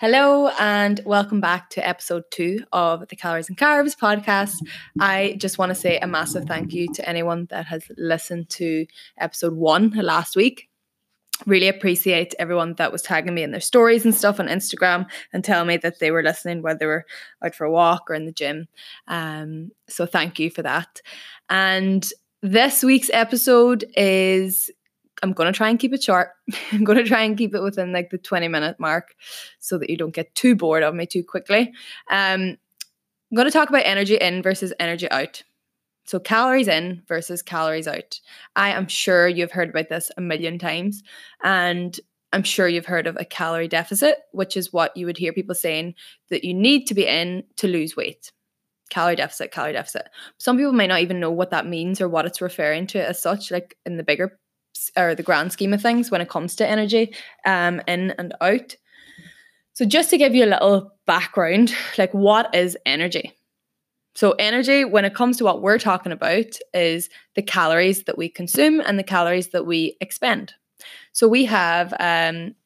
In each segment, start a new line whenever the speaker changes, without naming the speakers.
Hello, and welcome back to episode two of the Calories and Carbs podcast. I just want to say a massive thank you to anyone that has listened to episode one last week. Really appreciate everyone that was tagging me in their stories and stuff on Instagram and telling me that they were listening whether they were out for a walk or in the gym. Um, so thank you for that. And this week's episode is I'm going to try and keep it short. I'm going to try and keep it within like the 20 minute mark so that you don't get too bored of me too quickly. Um, I'm going to talk about energy in versus energy out. So, calories in versus calories out. I am sure you've heard about this a million times. And I'm sure you've heard of a calorie deficit, which is what you would hear people saying that you need to be in to lose weight. Calorie deficit, calorie deficit. Some people might not even know what that means or what it's referring to as such, like in the bigger or the grand scheme of things when it comes to energy um, in and out. So, just to give you a little background, like what is energy? So, energy, when it comes to what we're talking about, is the calories that we consume and the calories that we expend. So, we have, um,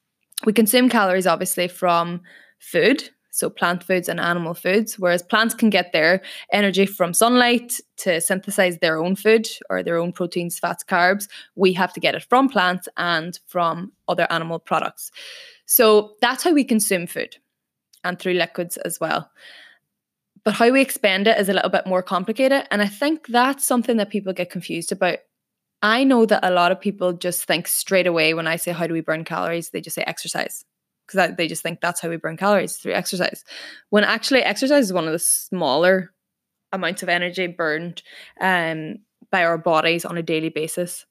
we consume calories obviously from food, so plant foods and animal foods, whereas plants can get their energy from sunlight to synthesize their own food or their own proteins, fats, carbs. We have to get it from plants and from other animal products. So that's how we consume food and through liquids as well. But how we expend it is a little bit more complicated. And I think that's something that people get confused about. I know that a lot of people just think straight away when I say, How do we burn calories? They just say exercise because they just think that's how we burn calories through exercise. When actually, exercise is one of the smaller amounts of energy burned um, by our bodies on a daily basis.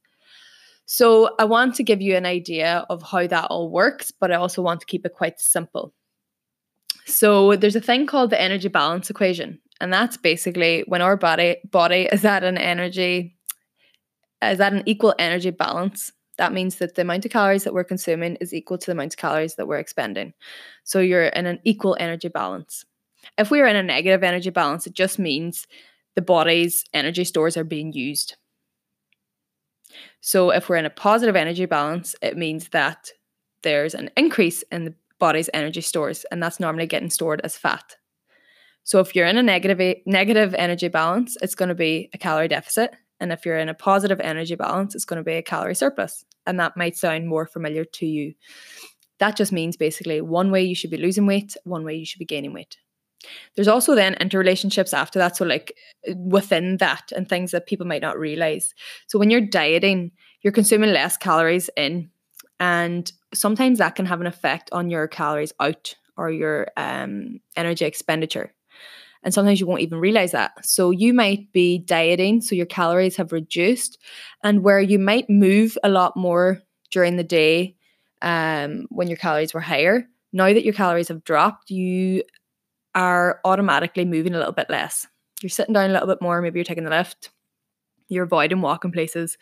So, I want to give you an idea of how that all works, but I also want to keep it quite simple. So, there's a thing called the energy balance equation, and that's basically when our body body is at an energy is at an equal energy balance that means that the amount of calories that we're consuming is equal to the amount of calories that we're expending. So you're in an equal energy balance. If we're in a negative energy balance, it just means the body's energy stores are being used. So if we're in a positive energy balance, it means that there's an increase in the body's energy stores, and that's normally getting stored as fat. So if you're in a negative negative energy balance, it's going to be a calorie deficit, and if you're in a positive energy balance, it's going to be a calorie surplus and that might sound more familiar to you. That just means basically one way you should be losing weight, one way you should be gaining weight. There's also then interrelationships after that. So, like within that, and things that people might not realize. So, when you're dieting, you're consuming less calories in, and sometimes that can have an effect on your calories out or your um, energy expenditure. And sometimes you won't even realize that. So you might be dieting, so your calories have reduced, and where you might move a lot more during the day um, when your calories were higher, now that your calories have dropped, you are automatically moving a little bit less. You're sitting down a little bit more, maybe you're taking the lift, you're avoiding walking places.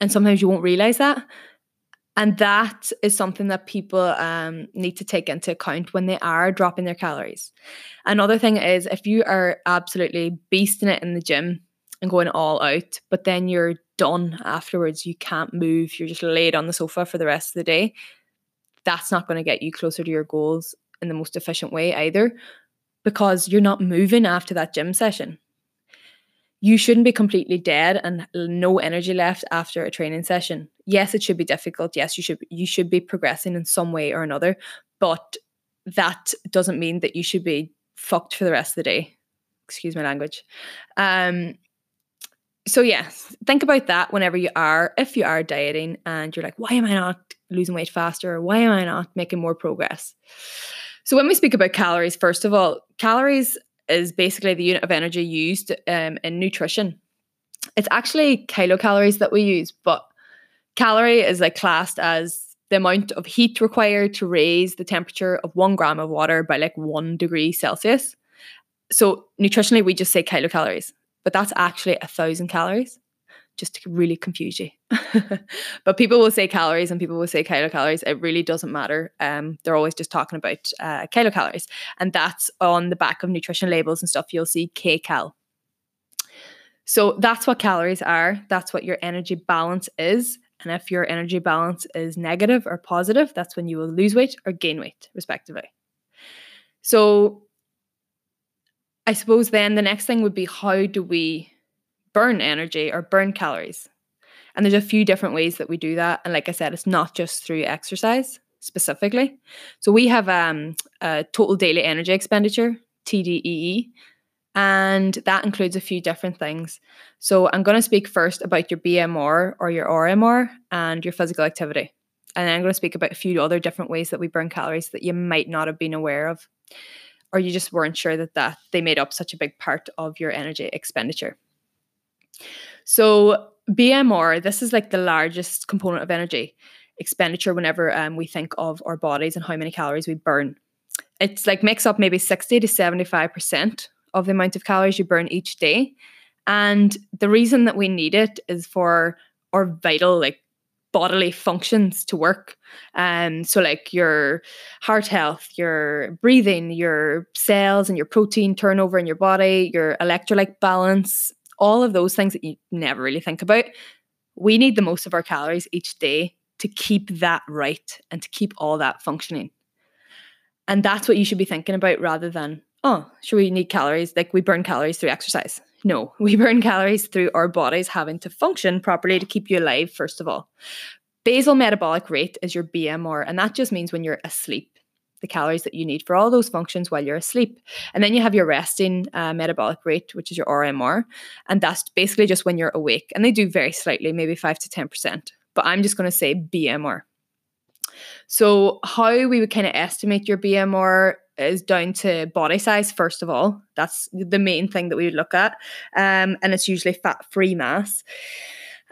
And sometimes you won't realize that and that is something that people um, need to take into account when they are dropping their calories. Another thing is if you are absolutely beasting it in the gym and going all out, but then you're done afterwards, you can't move, you're just laid on the sofa for the rest of the day, that's not going to get you closer to your goals in the most efficient way either because you're not moving after that gym session you shouldn't be completely dead and no energy left after a training session. Yes, it should be difficult. Yes, you should you should be progressing in some way or another, but that doesn't mean that you should be fucked for the rest of the day. Excuse my language. Um so yeah, think about that whenever you are if you are dieting and you're like, why am I not losing weight faster? Why am I not making more progress? So when we speak about calories, first of all, calories is basically the unit of energy used um, in nutrition. It's actually kilocalories that we use, but calorie is like classed as the amount of heat required to raise the temperature of one gram of water by like one degree Celsius. So nutritionally, we just say kilocalories, but that's actually a thousand calories just to really confuse you. but people will say calories and people will say kilocalories. It really doesn't matter. Um, they're always just talking about uh, kilocalories. And that's on the back of nutrition labels and stuff. You'll see kcal. So that's what calories are. That's what your energy balance is. And if your energy balance is negative or positive, that's when you will lose weight or gain weight, respectively. So, I suppose then the next thing would be how do we burn energy or burn calories? And there's a few different ways that we do that. And like I said, it's not just through exercise specifically. So we have um, a total daily energy expenditure, TDEE, and that includes a few different things. So I'm going to speak first about your BMR or your RMR and your physical activity. And then I'm going to speak about a few other different ways that we burn calories that you might not have been aware of or you just weren't sure that that they made up such a big part of your energy expenditure. So BMR, this is like the largest component of energy expenditure whenever um, we think of our bodies and how many calories we burn. It's like makes up maybe 60 to 75% of the amount of calories you burn each day. And the reason that we need it is for our vital, like bodily functions to work. Um, so like your heart health, your breathing, your cells and your protein turnover in your body, your electrolyte balance, all of those things that you never really think about. We need the most of our calories each day to keep that right and to keep all that functioning. And that's what you should be thinking about rather than, oh, should we need calories? Like we burn calories through exercise. No, we burn calories through our bodies having to function properly to keep you alive, first of all. Basal metabolic rate is your BMR, and that just means when you're asleep the calories that you need for all those functions while you're asleep. And then you have your resting uh, metabolic rate, which is your RMR. And that's basically just when you're awake. And they do vary slightly, maybe 5 to 10%. But I'm just going to say BMR. So, how we would kind of estimate your BMR is down to body size, first of all. That's the main thing that we would look at. Um, and it's usually fat free mass.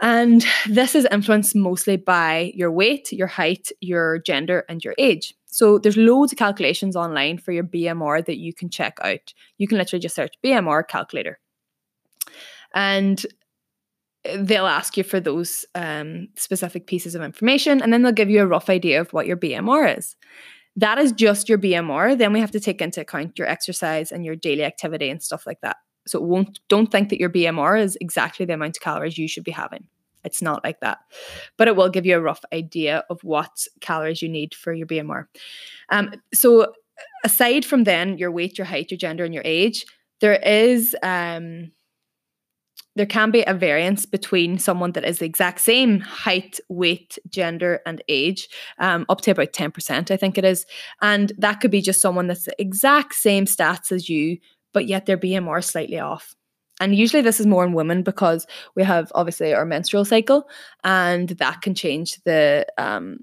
And this is influenced mostly by your weight, your height, your gender, and your age. So there's loads of calculations online for your BMR that you can check out. You can literally just search BMR calculator. And they'll ask you for those um, specific pieces of information, and then they'll give you a rough idea of what your BMR is. That is just your BMR. Then we have to take into account your exercise and your daily activity and stuff like that. So won't don't think that your BMR is exactly the amount of calories you should be having. It's not like that. But it will give you a rough idea of what calories you need for your BMR. Um, so aside from then your weight, your height, your gender, and your age, there is um, there can be a variance between someone that is the exact same height, weight, gender, and age, um, up to about 10%, I think it is. And that could be just someone that's the exact same stats as you, but yet their BMR is slightly off. And usually this is more in women because we have obviously our menstrual cycle and that can change the um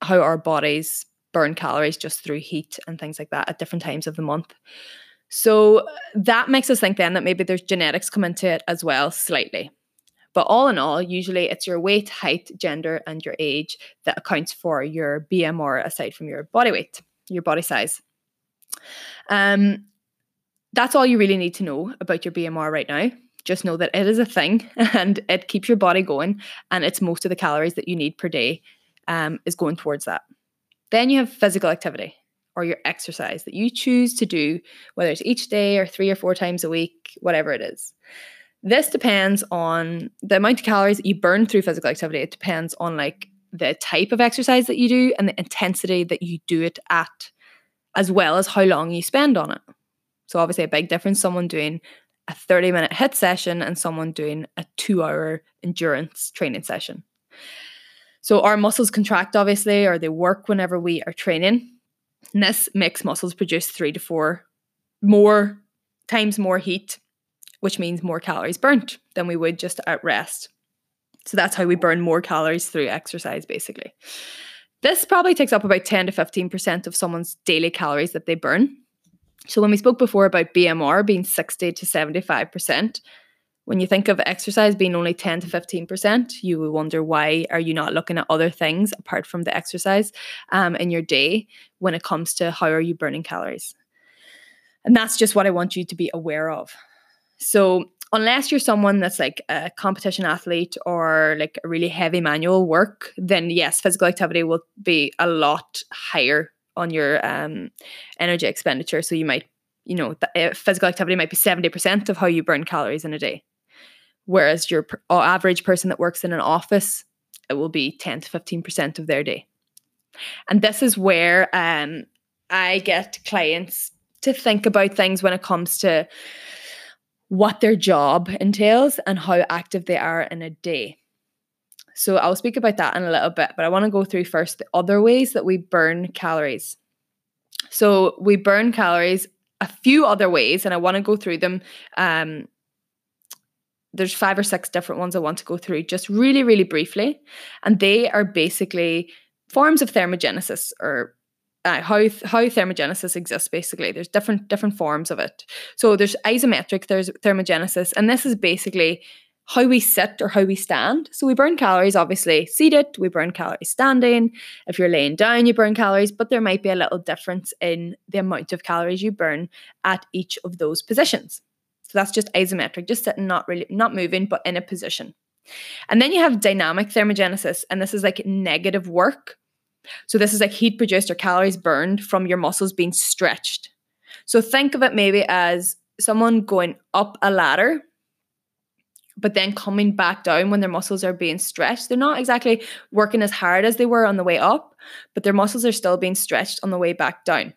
how our bodies burn calories just through heat and things like that at different times of the month. So that makes us think then that maybe there's genetics come into it as well slightly. But all in all, usually it's your weight, height, gender, and your age that accounts for your BMR aside from your body weight, your body size. Um, that's all you really need to know about your BMR right now. Just know that it is a thing and it keeps your body going, and it's most of the calories that you need per day um, is going towards that. Then you have physical activity or your exercise that you choose to do, whether it's each day or three or four times a week, whatever it is. This depends on the amount of calories that you burn through physical activity. It depends on like the type of exercise that you do and the intensity that you do it at, as well as how long you spend on it. So obviously a big difference someone doing a 30 minute HIIT session and someone doing a 2 hour endurance training session. So our muscles contract obviously or they work whenever we are training. And this makes muscles produce 3 to 4 more times more heat, which means more calories burnt than we would just at rest. So that's how we burn more calories through exercise basically. This probably takes up about 10 to 15% of someone's daily calories that they burn. So when we spoke before about BMR being 60 to 75%, when you think of exercise being only 10 to 15%, you will wonder why are you not looking at other things apart from the exercise um, in your day when it comes to how are you burning calories. And that's just what I want you to be aware of. So unless you're someone that's like a competition athlete or like a really heavy manual work, then yes, physical activity will be a lot higher on your um, energy expenditure. So you might, you know, the, uh, physical activity might be 70% of how you burn calories in a day. Whereas your average person that works in an office, it will be 10 to 15% of their day. And this is where um, I get clients to think about things when it comes to what their job entails and how active they are in a day. So I'll speak about that in a little bit, but I want to go through first the other ways that we burn calories. So we burn calories a few other ways, and I want to go through them. Um, there's five or six different ones I want to go through just really, really briefly. And they are basically forms of thermogenesis or uh, how how thermogenesis exists basically there's different different forms of it so there's isometric there's thermogenesis and this is basically how we sit or how we stand. So we burn calories obviously seated we burn calories standing. If you're laying down you burn calories but there might be a little difference in the amount of calories you burn at each of those positions. So that's just isometric just sitting not really not moving but in a position. And then you have dynamic thermogenesis and this is like negative work. So this is like heat produced or calories burned from your muscles being stretched. So think of it maybe as someone going up a ladder but then coming back down when their muscles are being stretched. They're not exactly working as hard as they were on the way up, but their muscles are still being stretched on the way back down.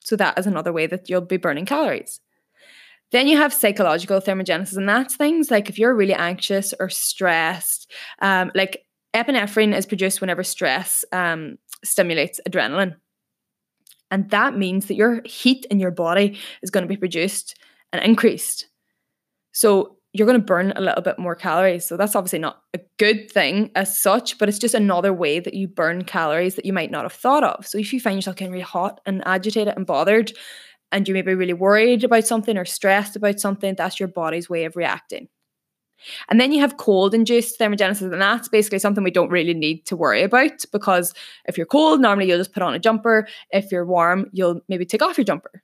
So that is another way that you'll be burning calories. Then you have psychological thermogenesis, and that's things like if you're really anxious or stressed, um, like epinephrine is produced whenever stress um, stimulates adrenaline. And that means that your heat in your body is going to be produced and increased. So you're going to burn a little bit more calories. So that's obviously not a good thing as such, but it's just another way that you burn calories that you might not have thought of. So if you find yourself getting really hot and agitated and bothered, and you may be really worried about something or stressed about something, that's your body's way of reacting. And then you have cold induced thermogenesis, and that's basically something we don't really need to worry about because if you're cold, normally you'll just put on a jumper. If you're warm, you'll maybe take off your jumper.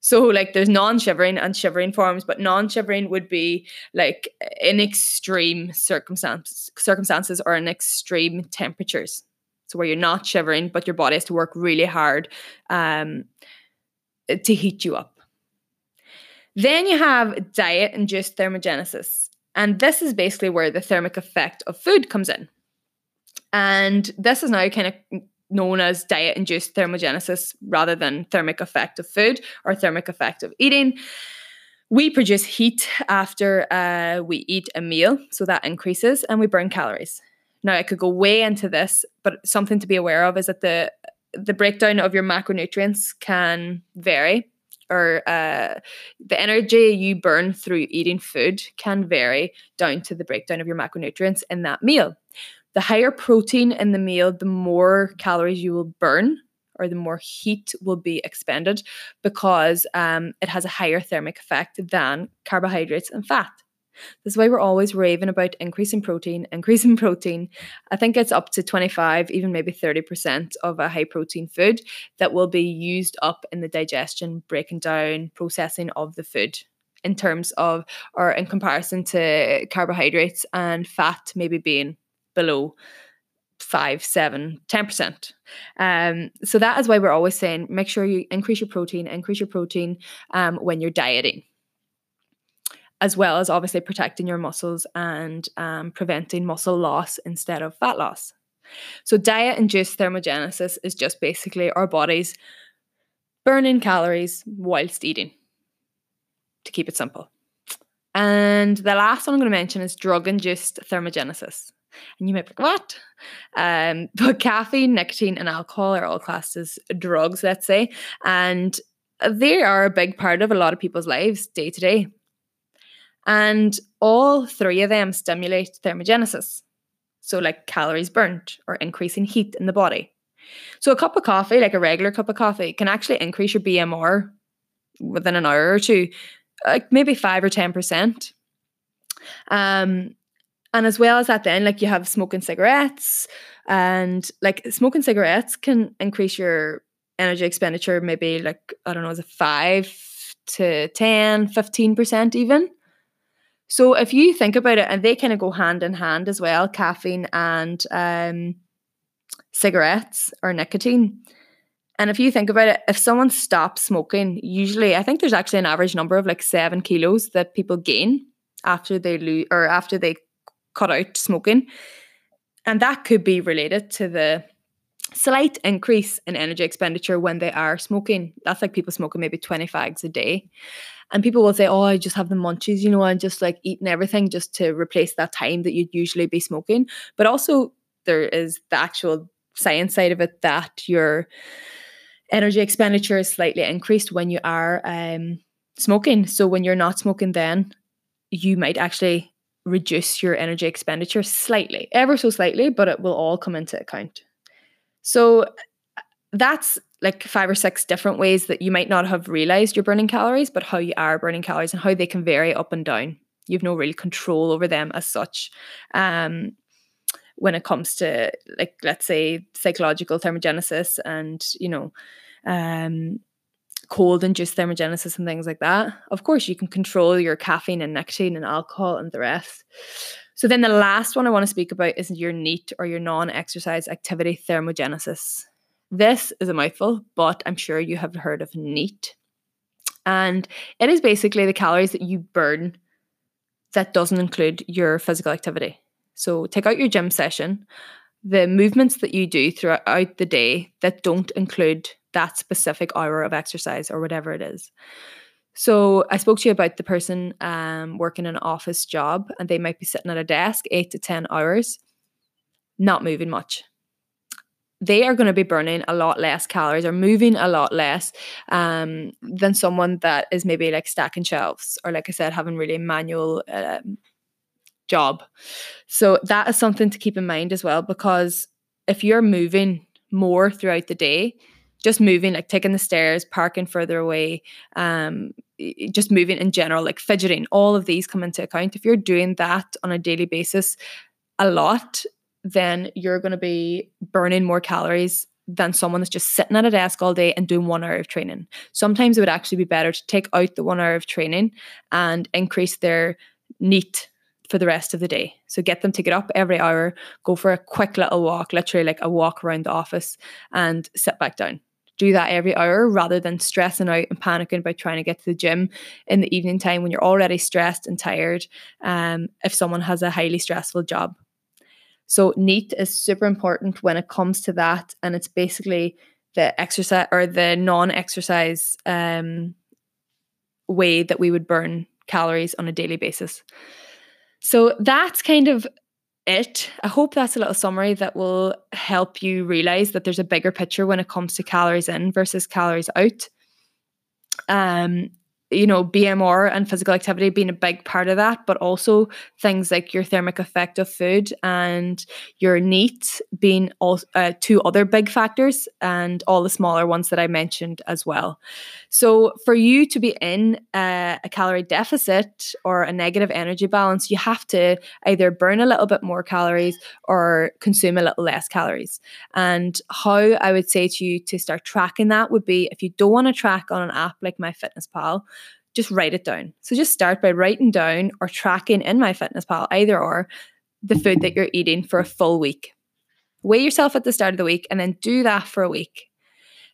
So, like, there's non shivering and shivering forms, but non shivering would be like in extreme circumstances, circumstances or in extreme temperatures. So, where you're not shivering, but your body has to work really hard um, to heat you up. Then you have diet induced thermogenesis. And this is basically where the thermic effect of food comes in. And this is now kind of known as diet induced thermogenesis rather than thermic effect of food or thermic effect of eating. We produce heat after uh, we eat a meal, so that increases, and we burn calories. Now, I could go way into this, but something to be aware of is that the the breakdown of your macronutrients can vary or uh, the energy you burn through eating food can vary down to the breakdown of your macronutrients in that meal. The higher protein in the meal, the more calories you will burn or the more heat will be expended because um, it has a higher thermic effect than carbohydrates and fat. This is why we're always raving about increasing protein, increasing protein. I think it's up to 25, even maybe 30% of a high protein food that will be used up in the digestion, breaking down, processing of the food in terms of, or in comparison to carbohydrates and fat maybe being below five, seven, ten percent. Um, so that is why we're always saying make sure you increase your protein, increase your protein um, when you're dieting as well as obviously protecting your muscles and um, preventing muscle loss instead of fat loss. So, diet induced thermogenesis is just basically our bodies burning calories whilst eating, to keep it simple. And the last one I'm going to mention is drug induced thermogenesis. And you might be like, what? Um, but caffeine, nicotine, and alcohol are all classed as drugs, let's say. And they are a big part of a lot of people's lives day to day. And all three of them stimulate thermogenesis. So, like calories burnt or increasing heat in the body. So, a cup of coffee, like a regular cup of coffee, can actually increase your BMR within an hour or two, like maybe five or 10%. Um, and as well as that, then, like you have smoking cigarettes, and like smoking cigarettes can increase your energy expenditure, maybe like, I don't know, is it five to 10, 15% even. So if you think about it, and they kind of go hand in hand as well, caffeine and um, cigarettes or nicotine. And if you think about it, if someone stops smoking, usually I think there's actually an average number of like seven kilos that people gain after they lose or after they cut out smoking. And that could be related to the slight increase in energy expenditure when they are smoking. That's like people smoking maybe 20 fags a day. And people will say, Oh, I just have the munchies, you know, I'm just like eating everything just to replace that time that you'd usually be smoking. But also, there is the actual science side of it that your energy expenditure is slightly increased when you are um, smoking. So when you're not smoking, then you might actually reduce your energy expenditure slightly, ever so slightly, but it will all come into account. So that's like five or six different ways that you might not have realized you're burning calories, but how you are burning calories and how they can vary up and down. You have no real control over them as such. Um, when it comes to like let's say psychological thermogenesis and you know um cold induced thermogenesis and things like that. Of course, you can control your caffeine and nicotine and alcohol and the rest. So then the last one I want to speak about is your NEAT or your non-exercise activity thermogenesis. This is a mouthful, but I'm sure you have heard of NEAT. And it is basically the calories that you burn that doesn't include your physical activity. So take out your gym session, the movements that you do throughout the day that don't include that specific hour of exercise or whatever it is. So I spoke to you about the person um, working an office job and they might be sitting at a desk eight to 10 hours, not moving much. They are going to be burning a lot less calories or moving a lot less um, than someone that is maybe like stacking shelves or, like I said, having really manual um, job. So that is something to keep in mind as well because if you're moving more throughout the day, just moving, like taking the stairs, parking further away, um, just moving in general, like fidgeting, all of these come into account. If you're doing that on a daily basis a lot, then you're going to be burning more calories than someone that's just sitting at a desk all day and doing one hour of training. Sometimes it would actually be better to take out the one hour of training and increase their NEAT for the rest of the day. So get them to get up every hour, go for a quick little walk, literally like a walk around the office, and sit back down do that every hour rather than stressing out and panicking about trying to get to the gym in the evening time when you're already stressed and tired um, if someone has a highly stressful job. So, NEAT is super important when it comes to that. And it's basically the exercise or the non exercise um, way that we would burn calories on a daily basis. So, that's kind of it. I hope that's a little summary that will help you realize that there's a bigger picture when it comes to calories in versus calories out. Um, you know, BMR and physical activity being a big part of that, but also things like your thermic effect of food and your NEAT being all, uh, two other big factors, and all the smaller ones that I mentioned as well. So, for you to be in a, a calorie deficit or a negative energy balance, you have to either burn a little bit more calories or consume a little less calories. And how I would say to you to start tracking that would be if you don't want to track on an app like MyFitnessPal just write it down. So just start by writing down or tracking in MyFitnessPal, either or, the food that you're eating for a full week. Weigh yourself at the start of the week and then do that for a week.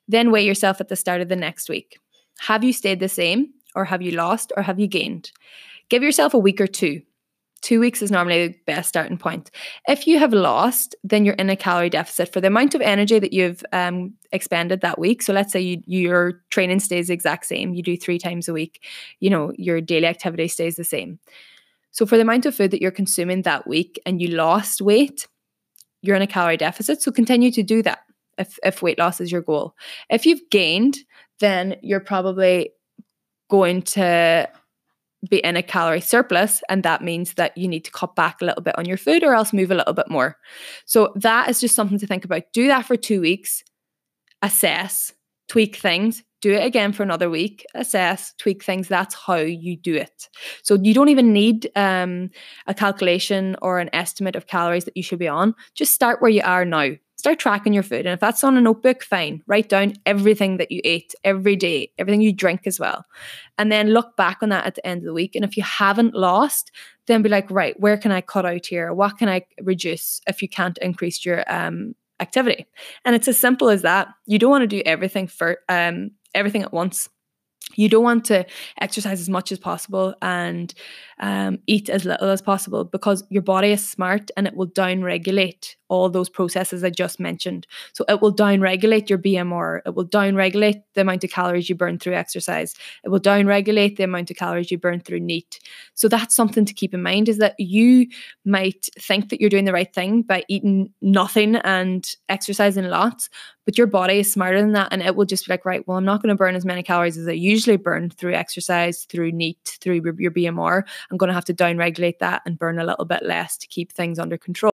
Then weigh yourself at the start of the next week. Have you stayed the same or have you lost or have you gained? Give yourself a week or two Two weeks is normally the best starting point. If you have lost, then you're in a calorie deficit for the amount of energy that you've um, expended that week. So let's say you, your training stays the exact same. You do three times a week. You know your daily activity stays the same. So for the amount of food that you're consuming that week, and you lost weight, you're in a calorie deficit. So continue to do that if if weight loss is your goal. If you've gained, then you're probably going to be in a calorie surplus and that means that you need to cut back a little bit on your food or else move a little bit more. So that is just something to think about. Do that for two weeks. Assess tweak things. Do it again for another week. Assess tweak things. That's how you do it. So you don't even need um, a calculation or an estimate of calories that you should be on. Just start where you are now start tracking your food. And if that's on a notebook, fine. Write down everything that you ate every day, everything you drink as well. And then look back on that at the end of the week. And if you haven't lost, then be like, right, where can I cut out here? What can I reduce if you can't increase your um, activity? And it's as simple as that. You don't want to do everything for um, everything at once. you don't want to exercise as much as possible and um, eat as little as possible because your body is smart and it will down regulate all those processes I just mentioned. So it will down regulate your BMR, it will down regulate the amount of calories you burn through exercise, it will down regulate the amount of calories you burn through NEAT. So that's something to keep in mind is that you might think that you're doing the right thing by eating nothing and exercising lots, but your body is smarter than that and it will just be like, right, well, I'm not going to burn as many calories as I usually burn through exercise, through NEAT, through your BMR. I'm going to have to down regulate that and burn a little bit less to keep things under control.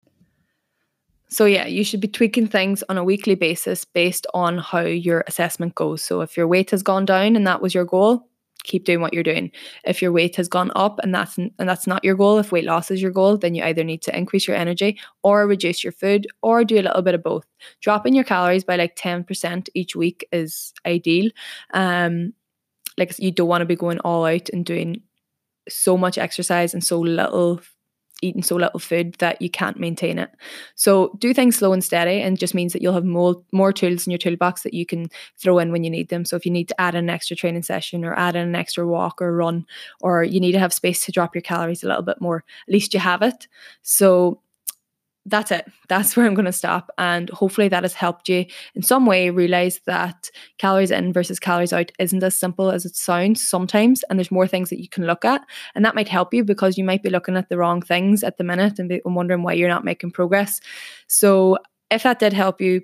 So, yeah, you should be tweaking things on a weekly basis based on how your assessment goes. So, if your weight has gone down and that was your goal, keep doing what you're doing. If your weight has gone up and that's and that's not your goal, if weight loss is your goal, then you either need to increase your energy or reduce your food or do a little bit of both. Dropping your calories by like 10% each week is ideal. Um like you don't want to be going all out and doing so much exercise and so little eating so little food that you can't maintain it. So do things slow and steady and just means that you'll have more more tools in your toolbox that you can throw in when you need them. So if you need to add an extra training session or add in an extra walk or run or you need to have space to drop your calories a little bit more, at least you have it. So that's it. That's where I'm going to stop. And hopefully that has helped you in some way realize that calories in versus calories out isn't as simple as it sounds sometimes. And there's more things that you can look at. And that might help you because you might be looking at the wrong things at the minute and be wondering why you're not making progress. So if that did help you,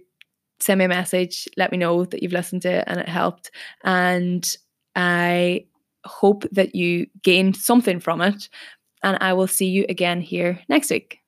send me a message. Let me know that you've listened to it and it helped. And I hope that you gained something from it. And I will see you again here next week.